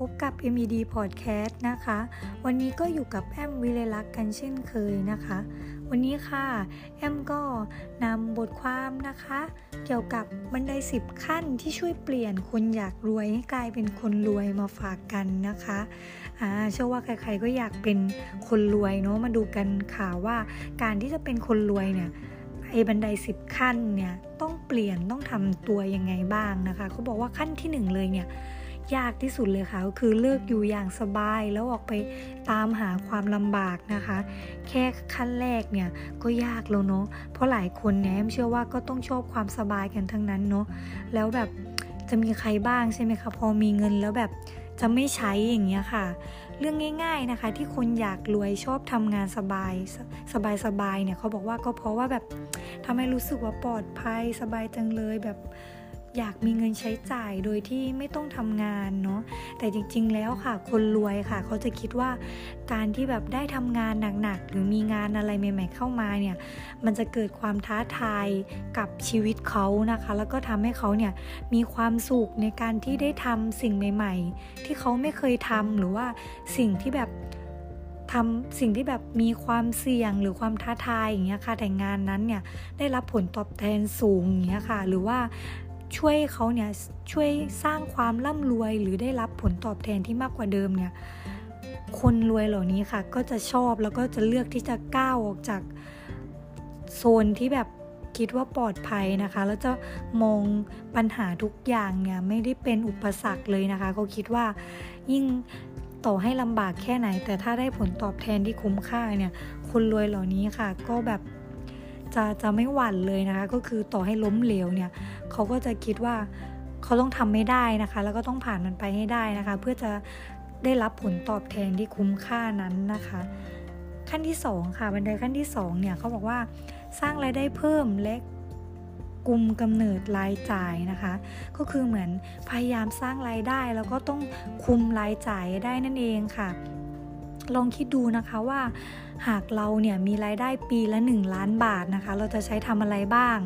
พบกับ MED Podcast นะคะ วันนี้ก็อยู่กับแอมวิเลลักษ์กันเช่นเคยนะคะ วันนี้ค่ะ แอมก็นำบทความนะคะ เกี่ยวกับบันได 10 ขั้นที่ช่วยเปลี่ยนคนอยากรวยให้กลายเป็นคนรวยมาฝากกันนะคะอ่าเชื่อว่าใครๆก็อยากเป็นคนรวยเนาะมาดูกันค่ะว่าการที่จะเป็นคนรวยเนี่ยไอ้บันได 10 ขั้นเนี่ยต้องเปลี่ยนต้องทำตัวยังไงบ้างนะคะเขาบอกว่าขั้นที่ 1 เลยเนี่ย ยากที่สุดเลยค่ะ ก็คือเลิกอยู่อย่างสบายแล้วออกไปตามหาความลำบากนะคะ แค่ขั้นแรกเนี่ยก็ยากแล้วเนาะเพราะหลายคนเนี่ยเชื่อว่าก็ต้องชอบความสบายกันทั้งนั้นเนาะแล้วแบบจะมีใครบ้างใช่ไหมคะพอมีเงินแล้วแบบจะไม่ใช้อย่างเงี้ยค่ะ เรื่องง่าย ๆนะคะ ที่คนอยากรวยชอบทำงานสบายสบายสบายเนี่ยเขาบอกว่าก็เพราะว่าแบบทำให้รู้สึกว่าปลอดภัยสบายจังเลยแบบ อยากมีเงินใช้จ่ายโดยที่ไม่ต้องทำงานเนาะแต่จริงๆแล้วค่ะ คนรวยค่ะ เขาจะคิดว่าการที่แบบได้ทำงานหนักๆหรือมีงานอะไรใหม่ ๆ เข้ามาเนี่ยมันจะเกิดความท้าทายกับชีวิตเขานะคะ แล้วก็ทำให้เขาเนี่ยมีความสุขในการที่ได้ทำสิ่งใหม่ ๆ ที่เขาไม่เคยทำหรือว่าสิ่งที่แบบทำสิ่งที่แบบมีความเสี่ยงหรือความท้าทายอย่างเงี้ยค่ะแต่งานนั้นเนี่ยได้รับผลตอบแทนสูงอย่างเงี้ยค่ะ หรือว่า ช่วยเขาเนี่ยช่วยสร้างความร่ำรวยหรือได้รับผลตอบแทนที่มากกว่าเดิมเนี่ยคนรวยเหล่านี้ค่ะ ก็จะชอบแล้วก็จะเลือกที่จะก้าวออกจากโซนที่แบบคิดว่าปลอดภัยนะคะ แล้วจะมองปัญหาทุกอย่างเนี่ยไม่ได้เป็นอุปสรรคเลยนะคะเขาคิดว่ายิ่งต่อให้ลำบากแค่ไหน แต่ถ้าได้ผลตอบแทนที่คุ้มค่าเนี่ยคนรวยเหล่านี้ค่ะ ก็แบบ จะจะไม่หวั่นเลยนะคะ ก็คือต่อให้ล้มเหลวเนี่ยเขาก็จะคิดว่าเขาต้องทำไม่ได้นะคะ แล้วก็ต้องผ่านมันไปให้ได้นะคะ เพื่อจะได้รับผลตอบแทนที่คุ้มค่านั้นนะคะ ขั้นที่ 2 ค่ะ บันไดขั้นที่2เนี่ยเขาบอกว่าสร้างรายได้เพิ่มและกลุ่มกำเนิดรายจ่ายนะคะ ก็คือเหมือนพยายามสร้างรายได้แล้วก็ต้องคุมรายจ่ายได้นั่นเองค่ะ ลองคิดดูนะคะว่า หากเราเนี่ยมีรายได้ปีละ 1 ล้านบาทนะคะ เราจะใช้ทำอะไรบ้าง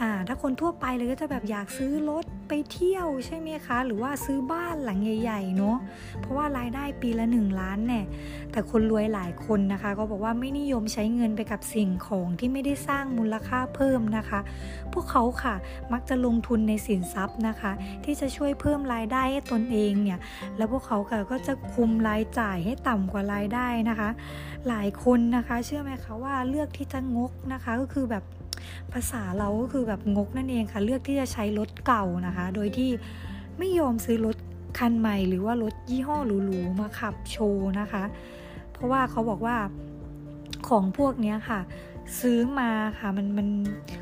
อ่าถ้าคนทั่วไปเลยก็จะแบบอยากซื้อรถไปเที่ยวใช่ไหมคะ หรือว่าซื้อบ้านหลังใหญ่ๆเนาะเพราะว่ารายได้ปีละ 1 ล้านเนี่ยแต่คนรวยหลายคนนะคะ ก็บอกว่าไม่นิยมใช้เงินไปกับสิ่งของที่ไม่ได้สร้างมูลค่าเพิ่มนะคะ พวกเขาค่ะมักจะลงทุนในสินทรัพย์นะคะ ที่จะช่วยเพิ่มรายได้ให้ตนเองเนี่ยแล้วพวกเขาค่ะก็จะคุมรายจ่ายให้ต่ำกว่ารายได้นะคะ หลายคนนะคะ เชื่อไหมคะว่าเลือกที่จะงกนะคะก็คือแบบ ภาษาเราก็คือแบบงกนั่นเองค่ะ เลือกที่จะใช้รถเก่านะคะ โดยที่ไม่ยอมซื้อรถคันใหม่หรือว่ารถยี่ห้อหรูๆมาขับโชว์นะคะ เพราะว่าเขาบอกว่าของพวกนี้ค่ะ ซื้อมาค่ะมันมัน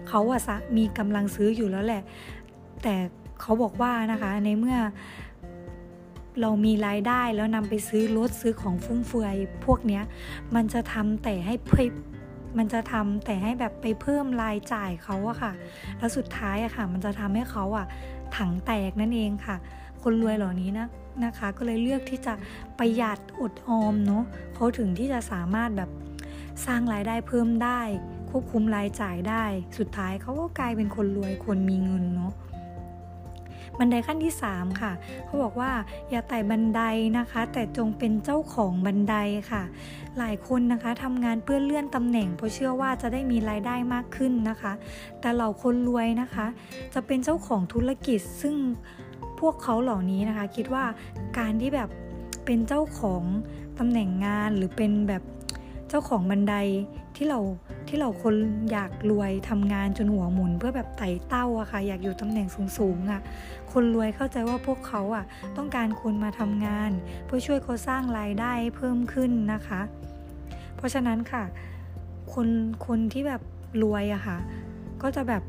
เขาอะมีกำลังซื้ออยู่แล้วแหละ แต่เขาบอกว่านะคะในเมื่อเรามีรายได้แล้วนำไปซื้อรถซื้อของฟุ่มเฟือยพวกนี้มันจะทำแต่ให้ มันจะทำแต่ให้แบบไปเพิ่มรายจ่ายเขาอะค่ะ แล้วสุดท้ายอะค่ะ มันจะทำให้เขาอะถังแตกนั่นเองค่ะ คนรวยเหล่านี้นะนะคะ ก็เลยเลือกที่จะประหยัดอดออมเนาะเขาถึงที่จะสามารถแบบสร้างรายได้เพิ่มได้ ควบคุมรายจ่ายได้ สุดท้ายเขาก็กลายเป็นคนรวยคนมีเงินเนาะ บันไดขั้นที่ 3 ค่ะ เขาบอกว่าอย่าไต่บันไดนะคะ แต่จงเป็นเจ้าของบันไดค่ะ หลายคนนะคะทำงานเพื่อเลื่อนตำแหน่ง เพราะเชื่อว่าจะได้มีรายได้มากขึ้นนะคะ แต่เหล่าคนรวยนะคะ จะเป็นเจ้าของธุรกิจซึ่งพวกเขาเหล่านี้นะคะ คิดว่าการที่แบบเป็นเจ้าของตำแหน่งงานหรือเป็นแบบ เจ้าของบันไดที่เราที่เราคนอยากรวยทำงานจนหัวหมุน เพื่อแบบไต่เต้าอะค่ะ อยากอยู่ตำแหน่งสูงๆอะคนรวยเข้าใจว่าพวกเขาอะต้องการคนมาทำงาน เพื่อช่วยเขาสร้างรายได้เพิ่มขึ้นนะคะ เพราะฉะนั้นค่ะ คนคนที่แบบรวยอะค่ะ ก็จะแบบ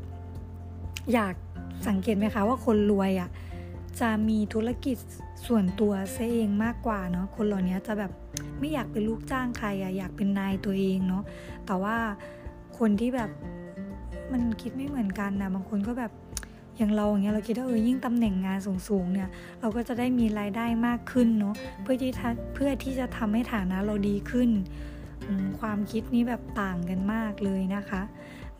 อยากสังเกตไหมคะว่าคนรวยอะ จะมีธุรกิจส่วนตัวซะเองมากกว่าเนาะคนเหล่านี้จะแบบไม่อยากเป็นลูกจ้างใครอะอยากเป็นนายตัวเองเนาะแต่ว่าคนที่แบบมันคิดไม่เหมือนกันนะบางคนก็แบบอย่างเราอย่างเงี้ยเราคิดว่าเออยิ่งตำแหน่งงานสูงๆเนี่ยเราก็จะได้มีรายได้มากขึ้นเนาะเพื่อที่เพื่อที่จะทำให้ฐานะเราดีขึ้น ความคิดนี้แบบต่างกันมากเลยนะคะ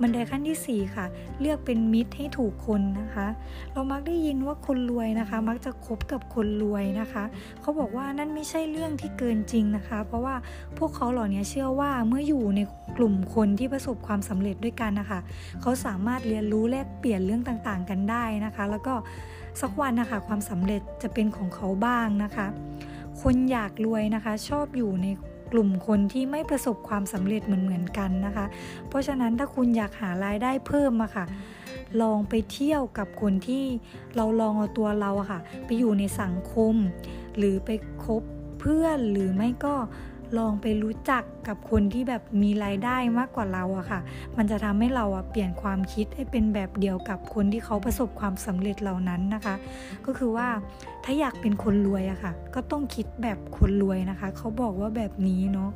บันไดขั้นที่ 4 ค่ะ เลือกเป็นมิตรให้ถูกคนนะคะ เรามักได้ยินว่าคนรวยนะคะ มักจะคบกับคนรวยนะคะ เขาบอกว่านั่นไม่ใช่เรื่องที่เกินจริงนะคะ เพราะว่าพวกเขาเหล่านี้เชื่อว่าเมื่ออยู่ในกลุ่มคนที่ประสบความสำเร็จด้วยกันนะคะ เขาสามารถเรียนรู้แลกเปลี่ยนเรื่องต่างๆ กันได้นะคะ แล้วก็สักวันนะคะความสำเร็จจะเป็นของเขาบ้างนะคะ คนอยากรวยนะคะ ชอบอยู่ใน กลุ่มคนที่ไม่ประสบความสำเร็จเหมือนเหมือนกันนะคะ เพราะฉะนั้นถ้าคุณอยากหารายได้เพิ่มอะค่ะ ลองไปเที่ยวกับคนที่เราลองเอาตัวเราอะค่ะ ไปอยู่ในสังคม หรือไปคบเพื่อนหรือไม่ก็ ลองไปรู้จักกับคนที่แบบมีรายได้มากกว่าเราอะค่ะ มันจะทำให้เราอะเปลี่ยนความคิดให้เป็นแบบเดียวกับคนที่เขาประสบความสำเร็จเหล่านั้นนะคะ ก็คือว่าถ้าอยากเป็นคนรวยอะค่ะ ก็ต้องคิดแบบคนรวยนะคะ เขาบอกว่าแบบนี้เนาะ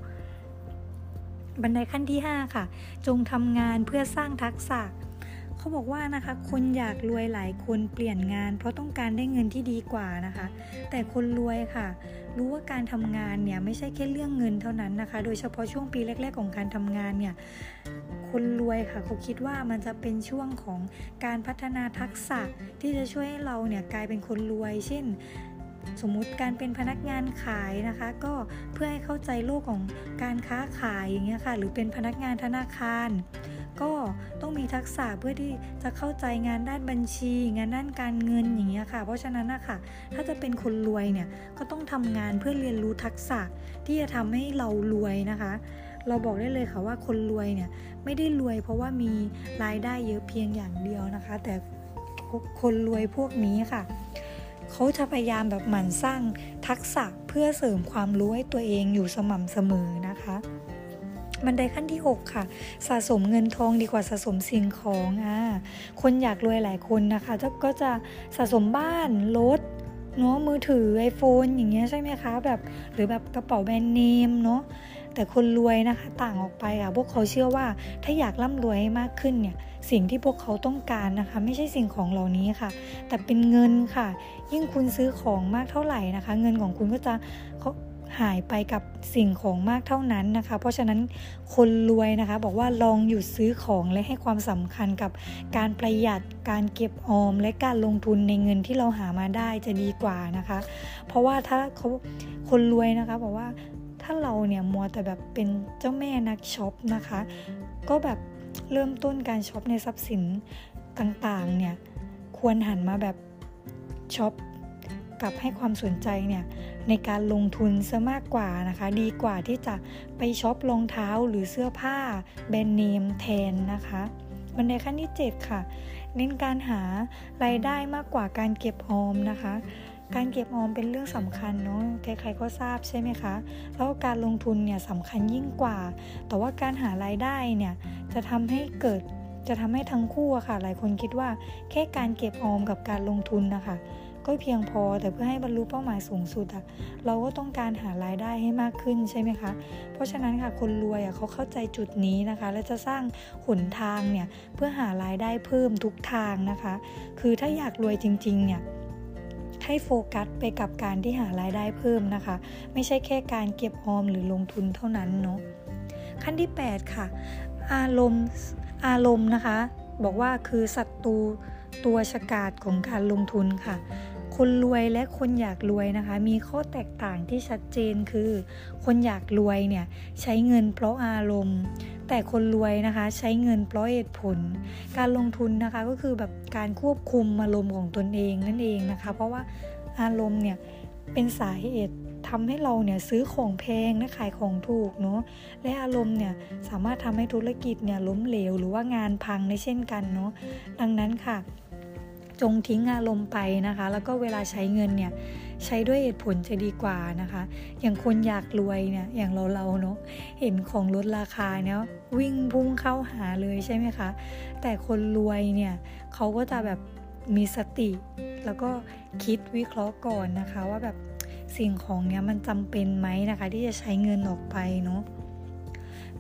บันไดขั้นที่ 5 ค่ะ จงทำงานเพื่อสร้างทักษะ เขาบอกว่านะคะคนอยากรวยหลายคนเปลี่ยนงาน เพราะต้องการได้เงินที่ดีกว่านะคะ แต่คนรวยค่ะ รู้ว่าการทำงานเนี่ยไม่ใช่แค่เรื่องเงินเท่านั้นนะคะ โดยเฉพาะช่วงปีแรก ๆ ของการทำงานเนี่ยคนรวยค่ะเขาคิดว่ามันจะเป็นช่วงของการพัฒนาทักษะที่จะช่วยให้เราเนี่ยกลายเป็นคนรวย เช่นสมมุติการเป็นพนักงานขายนะคะ ก็เพื่อให้เข้าใจโลกของการค้าขายอย่างเงี้ยค่ะ หรือเป็นพนักงานธนาคาร ก็ต้องมีทักษะเพื่อที่จะเข้าใจงานด้านบัญชี งานด้านการเงินอย่างเงี้ยค่ะ เพราะฉะนั้นนะคะถ้าจะเป็นคนรวยเนี่ยก็ต้องทำงานเพื่อเรียนรู้ทักษะที่จะทำให้เรารวยนะคะ เราบอกได้เลยค่ะว่าคนรวยเนี่ยไม่ได้รวย เพราะว่ามีรายได้เยอะเพียงอย่างเดียวนะคะ แต่คนรวยพวกนี้ค่ะเขาจะพยายามแบบหมั่นสร้างทักษะเพื่อเสริมความรู้ให้ตัวเองอยู่สม่ำเสมอนะคะ บันไดขั้นที่ 6 ค่ะ สะสมเงินทองดีกว่าสะสมสิ่งของอ่าคนอยากรวยหลายคนนะคะก็จะสะสมบ้านรถเนาะมือถือ iPhone อย่างเงี้ยใช่ไหมคะแบบหรือแบบกระเป๋าแบรนด์เนมเนาะแต่คนรวยนะคะต่างออกไปค่ะพวกเขาเชื่อว่าถ้าอยากร่ำรวยให้มากขึ้นเนี่ยสิ่งที่พวกเขาต้องการนะคะ ไม่ใช่สิ่งของเหล่านี้ค่ะ แต่เป็นเงินค่ะ ยิ่งคุณซื้อของมากเท่าไหร่นะคะ เงินของคุณก็จะ หายไปกับสิ่งของมากเท่านั้นนะคะ เพราะฉะนั้นคนรวยนะคะ บอกว่าลองหยุดซื้อของและให้ความสำคัญกับการประหยัดการเก็บออม และการลงทุนในเงินที่เราหามาได้จะดีกว่านะคะ เพราะว่าถ้าเขาคนรวยนะคะบอกว่าถ้าเราเนี่ยมัวแต่แบบเป็นเจ้าแม่นักช็อปนะคะ ก็แบบเริ่มต้นการช็อปในทรัพย์สินต่างๆเนี่ยควรหันมาแบบช็อป กับให้ความสนใจเนี่ยในการลงทุนซะมากกว่านะคะ ดีกว่าที่จะไปช็อปรองเท้าหรือเสื้อผ้าแบรนด์เนมแทนนะคะบันไดขั้นที่ 7 ค่ะ เน้นการหารายได้มากกว่าการเก็บออมนะคะ การเก็บออมเป็นเรื่องสำคัญเนาะใครๆก็ทราบใช่ไหมคะแล้วการลงทุนเนี่ยสำคัญยิ่งกว่า แต่ว่าการหารายได้เนี่ยจะทำให้เกิดจะทำให้ทั้งคู่อะค่ะ หลายคนคิดว่าแค่การเก็บออมกับการลงทุนนะคะ ก็เพียงพอแต่เพื่อให้บรรลุเป้าหมายสูงสุดอะเราก็ต้องการหารายได้ให้มากขึ้นใช่ไหมคะ เพราะฉะนั้นค่ะคนรวยอะเขาเข้าใจจุดนี้นะคะ และจะสร้างหนทางเนี่ยเพื่อหารายได้เพิ่มทุกทางนะคะ คือถ้าอยากรวยจริงๆเนี่ยให้โฟกัสไปกับการที่หารายได้เพิ่มนะคะ ไม่ใช่แค่การเก็บออมหรือลงทุนเท่านั้นเนาะขั้นที่ 8 ค่ะ อารมณ์อารมณ์นะคะ บอกว่าคือศัตรูตัวฉกาจของการลงทุนค่ะ คนรวยและคนอยากรวยนะคะ มีข้อแตกต่างที่ชัดเจนคือ คนอยากรวยเนี่ยใช้เงินเพราะอารมณ์ แต่คนรวยนะคะใช้เงินเพราะเหตุผล การลงทุนนะคะก็คือแบบการควบคุมอารมณ์ของตนเองนั่นเองนะคะ เพราะว่าอารมณ์เนี่ยเป็นสาเหตุทำให้เราเนี่ยซื้อของแพงและขายของถูกเนาะและอารมณ์เนี่ยสามารถทำให้ธุรกิจเนี่ยล้มเหลว หรือว่างานพังในเช่นกันเนาะดังนั้นค่ะ จงทิ้งอารมณ์ไปนะคะ แล้วก็เวลาใช้เงินเนี่ยใช้ด้วยเหตุผลจะดีกว่านะคะ อย่างคนอยากรวยเนี่ยอย่างเราเราเนาะเห็นของลดราคาเนี่ยวิ่งพุ่งเข้าหาเลยใช่ไหมคะ แต่คนรวยเนี่ยเขาก็จะแบบมีสติ แล้วก็คิดวิเคราะห์ก่อนนะคะ ว่าแบบสิ่งของเนี้ยมันจำเป็นไหมนะคะ ที่จะใช้เงินออกไปเนาะ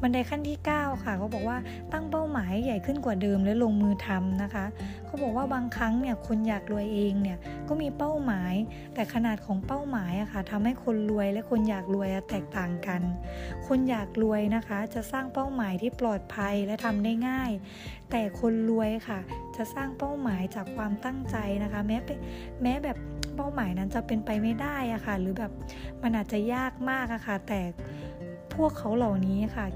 บันไดขั้นที่ 9 ค่ะเขาบอกว่าตั้งเป้าหมายใหญ่ขึ้นกว่าเดิมและลงมือทำนะคะเขาบอกว่าบางครั้งเนี่ยคนอยากรวยเองเนี่ยก็มีเป้าหมาย แต่ขนาดของเป้าหมายอะค่ะทำให้คนรวยและคนอยากรวยแตกต่างกัน คนอยากรวยนะคะ จะสร้างเป้าหมายที่ปลอดภัยและทำได้ง่าย แต่คนรวยค่ะ จะสร้างเป้าหมายจากความตั้งใจนะคะ แม้แม้แบบเป้าหมายนั้นจะเป็นไปไม่ได้อะค่ะ หรือแบบมันอาจจะยากมากอะค่ะ แต่พวกเขาเหล่านี้ค่ะ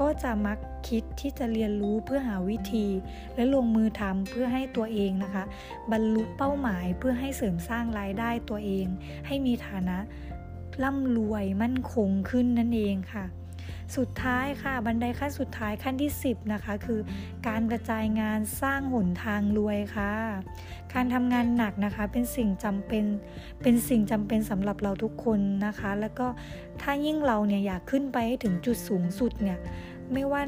ก็จะมักคิดที่จะเรียนรู้เพื่อหาวิธี และลงมือทำเพื่อให้ตัวเองนะคะ บรรลุเป้าหมายเพื่อให้เสริมสร้างรายได้ตัวเอง ให้มีฐานะร่ำรวยมั่นคงขึ้นนั่นเองค่ะ สุดท้ายค่ะ บันไดขั้นสุดท้ายขั้นที่ 10 นะคะ คือการกระจายงานสร้างหนทางรวยค่ะ การทำงานหนักนะคะเป็นสิ่งจำเป็นเป็นสิ่งจำเป็นสำหรับเราทุกคนนะคะ แล้วก็ถ้ายิ่งเราเนี่ยอยากขึ้นไปให้ถึงจุดสูงสุดเนี่ย ไม่ว่า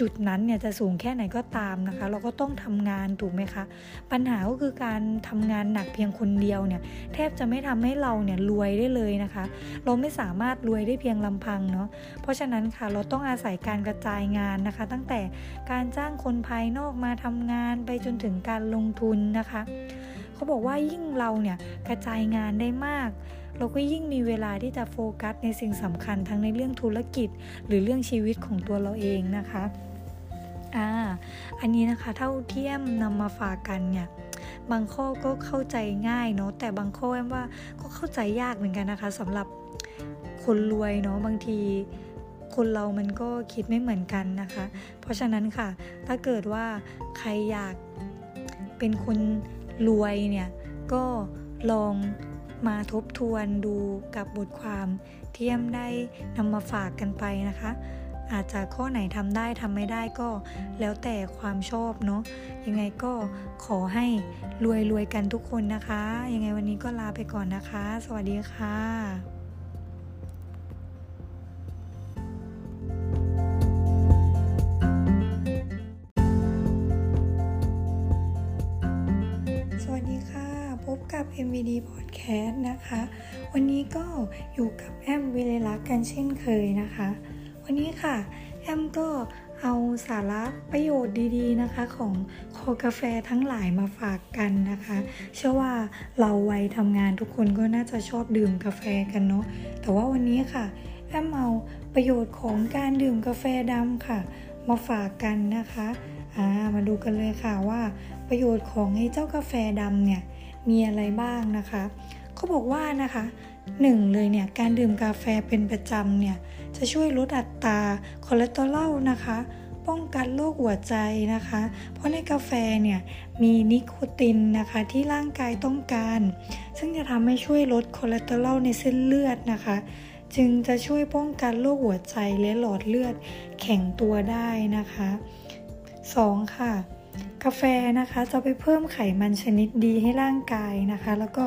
จุดนั้นเนี่ยจะสูงแค่ไหนก็ตามนะคะ เราก็ต้องทำงานถูกไหมคะ ปัญหาก็คือการทำงานหนักเพียงคนเดียวเนี่ย แทบจะไม่ทำให้เราเนี่ยรวยได้เลยนะคะ เราไม่สามารถรวยได้เพียงลำพังเนาะเพราะฉะนั้นค่ะเราต้องอาศัยการกระจายงานนะคะ ตั้งแต่การจ้างคนภายนอกมาทำงานไปจนถึงการลงทุนนะคะ เขาบอกว่ายิ่งเราเนี่ยกระจายงานได้มาก เราก็ยิ่งมีเวลาที่จะโฟกัสในสิ่งสำคัญทั้งในเรื่องธุรกิจ หรือเรื่องชีวิตของตัวเราเองนะคะอ่าอันนี้นะคะเท่าเทียมนำมาฝากกันเนี่ยบางข้อก็เข้าใจง่ายเนาะแต่บางข้อแอมว่าก็เข้าใจยากเหมือนกันนะคะสำหรับคนรวยเนาะบางทีคนเรามันก็คิดไม่เหมือนกันนะคะ เพราะฉะนั้นค่ะ ถ้าเกิดว่าใครอยากเป็นคน รวยเนี่ย ก็ลองมาทบทวนดูกับบทความเที่ยมได้นำมาฝากกันไปนะคะ อาจจะข้อไหนทำได้ทำไม่ได้ก็แล้วแต่ความชอบเนาะยังไงก็ขอให้รวยรวยกันทุกคนนะคะ ยังไงวันนี้ก็ลาไปก่อนนะคะ สวัสดีค่ะ MVD Podcast นะคะ วันนี้ก็อยู่กับแอมวิเลลักกันเช่นเคยนะคะ วันนี้ค่ะแอมก็เอาสาระประโยชน์ดีๆนะคะ ของคกาแฟทั้งหลายมาฝากกันนะคะ เชื่อว่าเราวัยทำงานทุกคนก็น่าจะชอบดื่มกาแฟกันเนาะแต่ว่าวันนี้ค่ะแอมเอาประโยชน์ของการดื่มกาแฟดำค่ะ มาฝากกันนะคะามาดูกันเลยค่ะว่าประโยชน์ของไอ้เจ้ากาแฟดำเนี่ย มีอะไรบ้างนะคะเขาบอกว่านะคะหนึ่งเลยเนี่ยการดื่มกาแฟเป็นประจำเนี่ยจะช่วยลดอัตราคอเลสเตอรอลนะคะ ป้องกันโรคหัวใจนะคะ เพราะในกาแฟเนี่ยมีนิโคตินนะคะที่ร่างกายต้องการ ซึ่งจะทำให้ช่วยลดคอเลสเตอรอลในเส้นเลือดนะคะ จึงจะช่วยป้องกันโรคหัวใจและหลอดเลือดแข็งตัวได้นะคะ 2. ค่ะ กาแฟนะคะจะไปเพิ่มไขมันชนิดดีให้ร่างกายนะคะ แล้วก็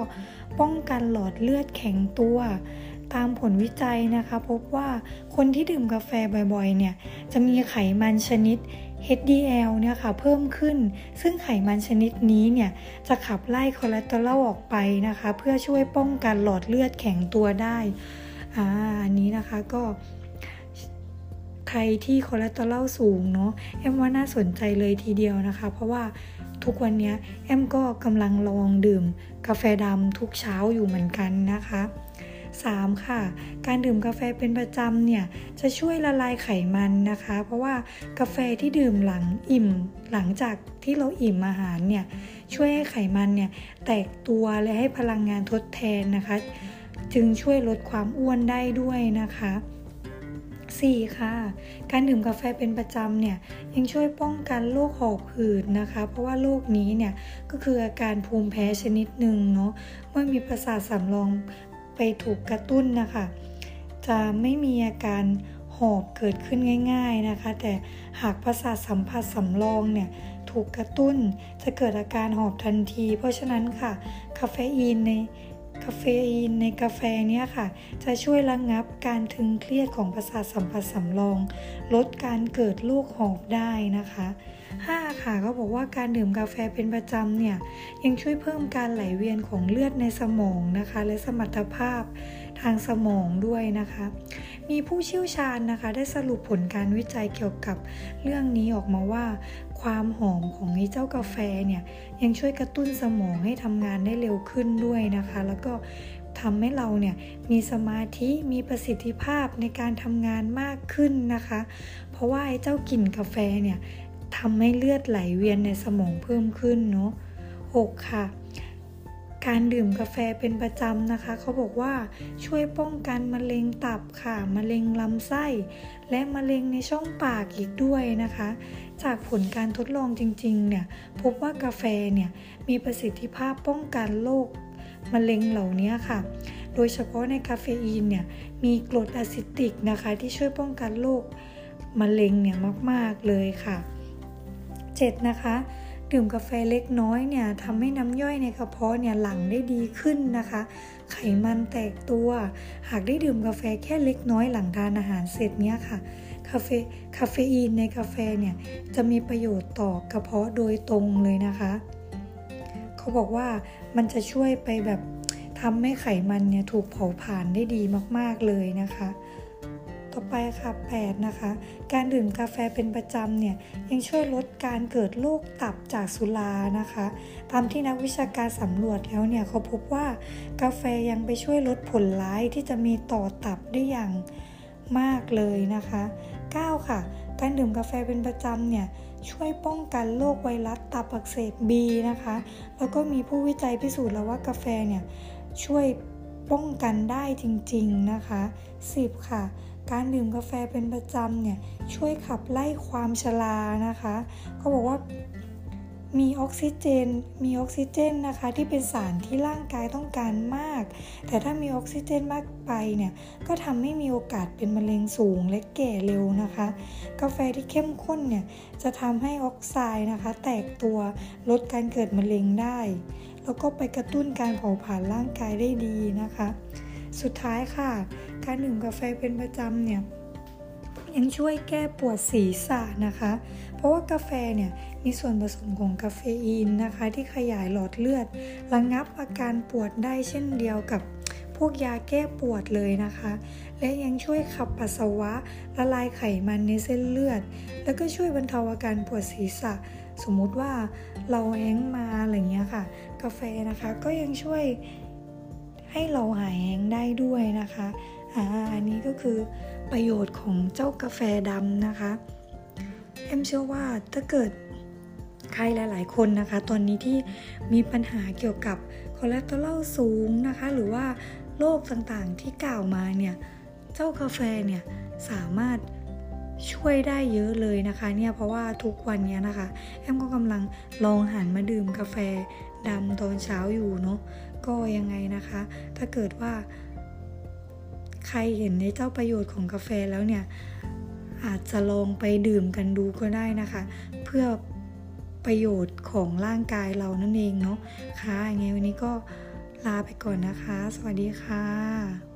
ป้องกันหลอดเลือดแข็งตัว ตามผลวิจัยนะคะ พบว่าคนที่ดื่มกาแฟบ่อยๆ เนี่ยจะมีไขมันชนิด HDL เนี่ยค่ะเพิ่มขึ้น ซึ่งไขมันชนิดนี้เนี่ยจะขับไล่คอเลสเตอรอลออกไปนะคะ เพื่อช่วยป้องกันหลอดเลือดแข็งตัวได้อ่าอันนี้นะคะก็ ใครที่คอเลสเตอรอลสูงเนาะแอมว่าน่าสนใจเลยทีเดียวนะคะ เพราะว่าทุกวันนี้แอมก็กำลังลองดื่มกาแฟดำทุกเช้าอยู่เหมือนกันนะคะ 3. ค่ะ การดื่มกาแฟเป็นประจำเนี่ย จะช่วยละลายไขมันนะคะ เพราะว่ากาแฟที่ดื่มหลังอิ่ม หลังจากที่เราอิ่มอาหารเนี่ย ช่วยให้ไขมันเนี่ย แตกตัวและให้พลังงานทดแทนนะคะ จึงช่วยลดความอ้วนได้ด้วยนะคะ 4. ค่ะ การดื่มกาแฟเป็นประจำเนี่ยยังช่วยป้องกันโรคหอบหืดนะคะ เพราะว่าโรคนี้เนี่ยก็คืออาการภูมิแพ้ชนิดหนึ่งเนาะเมื่อมีประสาทสำรองไปถูกกระตุ้นนะคะ จะไม่มีอาการหอบเกิดขึ้นง่ายๆนะคะ แต่หากประสาทสัมผัสสำรองเนี่ยถูกกระตุ้นจะเกิดอาการหอบทันที เพราะฉะนั้นค่ะ คาเฟอีนในาเฟอีนในกาแฟเนี่ยค่ะ จะช่วยระงงับการทึงเครียดของประสาทสัมผัสสำรอง ลดการเกิดโรคหอบได้นะคะ 5 ค่ะเขาบอกว่าการดื่มกาแฟเป็นประจำเนี่ย ยังช่วยเพิ่มการไหลเวียนของเลือดในสมองนะคะ และสมรรถภาพทางสมองด้วยนะคะ มีผู้เชี่ยวชาญนะคะ ได้สรุปผลการวิจัยเกี่ยวกับเรื่องนี้ออกมาว่า ความหอมของไอ้เจ้ากาแฟเนี่ยยังช่วยกระตุ้นสมองให้ทำงานได้เร็วขึ้นด้วยนะคะ แล้วก็ทำให้เราเนี่ยมีสมาธิมีประสิทธิภาพในการทำงานมากขึ้นนะคะ เพราะว่าไอ้เจ้ากลิ่นกาแฟเนี่ยทำให้เลือดไหลเวียนในสมองเพิ่มขึ้นเนาะ 6 ค่ะ การดื่มกาแฟเป็นประจำนะคะ เขาบอกว่าช่วยป้องกันมะเร็งตับค่ะ มะเร็งลำไส้ และมะเร็งในช่องปากอีกด้วยนะคะ จากผลการทดลองจริงๆเนี่ยพบว่ากาแฟเนี่ยมีประสิทธิภาพป้องกันโรคมะเร็งเหล่านี้ค่ะ โดยเฉพาะในคาเฟอีนเนี่ยมีกรดอะซิติกนะคะที่ช่วยป้องกันโรคมะเร็งเนี่ยมากๆเลยค่ะ 7. นะคะดื่มกาแฟเล็กน้อยเนี่ยทำให้น้ำย่อยในกระเพาะเนี่ยหลั่งได้ดีขึ้นนะคะ ไขมันแตกตัว หากได้ดื่มกาแฟแค่เล็กน้อยหลังทานอาหารเสร็จเนี่ยค่ะ คาเฟคาเฟอีนในกาแฟเนี่ยจะมีประโยชน์ต่อกระเพาะโดยตรงเลยนะคะ เขาบอกว่ามันจะช่วยไปแบบทำให้ไขมันเนี่ยถูกเผาผลาญได้ดีมากๆเลยนะคะ ต่อไปค่ะ 8 นะคะ การดื่มกาแฟเป็นประจำเนี่ยยังช่วยลดการเกิดโรคตับจากสุรานะคะ ตามที่นักวิชาการสำรวจแล้วเนี่ยเขาพบว่ากาแฟยังไปช่วยลดผลร้ายที่จะมีต่อตับได้อย่างมากเลยนะคะ 9 ค่ะ การดื่มกาแฟเป็นประจำเนี่ยช่วยป้องกันโรคไวรัสตับอักเสบบีนะคะ แล้วก็มีผู้วิจัยพิสูจน์แล้วว่ากาแฟเนี่ยช่วยป้องกันได้จริงๆนะคะ 10 ค่ะ การดื่มกาแฟเป็นประจำเนี่ยช่วยขับไล่ความชรานะคะ เขาบอกว่า มีออกซิเจน มีออกซิเจนนะคะที่เป็นสารที่ร่างกายต้องการมาก แต่ถ้ามีออกซิเจนมากไปเนี่ยก็ทำให้มีโอกาสเป็นมะเร็งสูงและแก่เร็วนะคะ กาแฟที่เข้มข้นเนี่ยจะทำให้ออกไซด์นะคะ แตกตัวลดการเกิดมะเร็งได้ แล้วก็ไปกระตุ้นการเผาผลาญร่างกายได้ดีนะคะ สุดท้ายค่ะ การดื่มกาแฟเป็นประจำเนี่ยยังช่วยแก้ปวดศีรษะนะคะ เพราะว่ากาแฟเนี่ยมีส่วนผสมของคาเฟอีนนะคะ ที่ขยายหลอดเลือด ระงงับอาการปวดได้เช่นเดียวกับพวกยาแก้ปวดเลยนะคะ และยังช่วยขับปัสสาวะละลายไขมันในเส้นเลือด แล้วก็ช่วยบรรเทาอาการปวดศีรษะ สมมุติว่าเราแห้งมาอะไรเงี้ยค่ะ กาแฟนะคะก็ยังช่วยให้เราหายแฮงก์ได้ด้วยนะคะอ่าอันนี้ก็คือประโยชน์ของเจ้ากาแฟดำนะคะ เอ็มเชื่อว่าถ้าเกิดใครหลาย ๆ คนนะคะ ตอนนี้ที่มีปัญหาเกี่ยวกับคอเลสเตอรอลสูงนะคะ หรือว่าโรคต่างๆที่กล่าวมาเนี่ย เจ้ากาแฟเนี่ยสามารถช่วยได้เยอะเลยนะคะเนี่ยเพราะว่าทุกวันนี้นะคะ แอมก็กำลังลองหันมาดื่มกาแฟดำตอนเช้าอยู่เนาะก็ยังไงนะคะ ถ้าเกิดว่า ใครเห็นในเจ้าประโยชน์ของกาแฟแล้วเนี่ย อาจจะลองไปดื่มกันดูก็ได้นะคะ เพื่อประโยชน์ของร่างกายเรานั่นเองเนาะค่ะยังไงวันนี้ก็ลาไปก่อนนะคะ สวัสดีค่ะ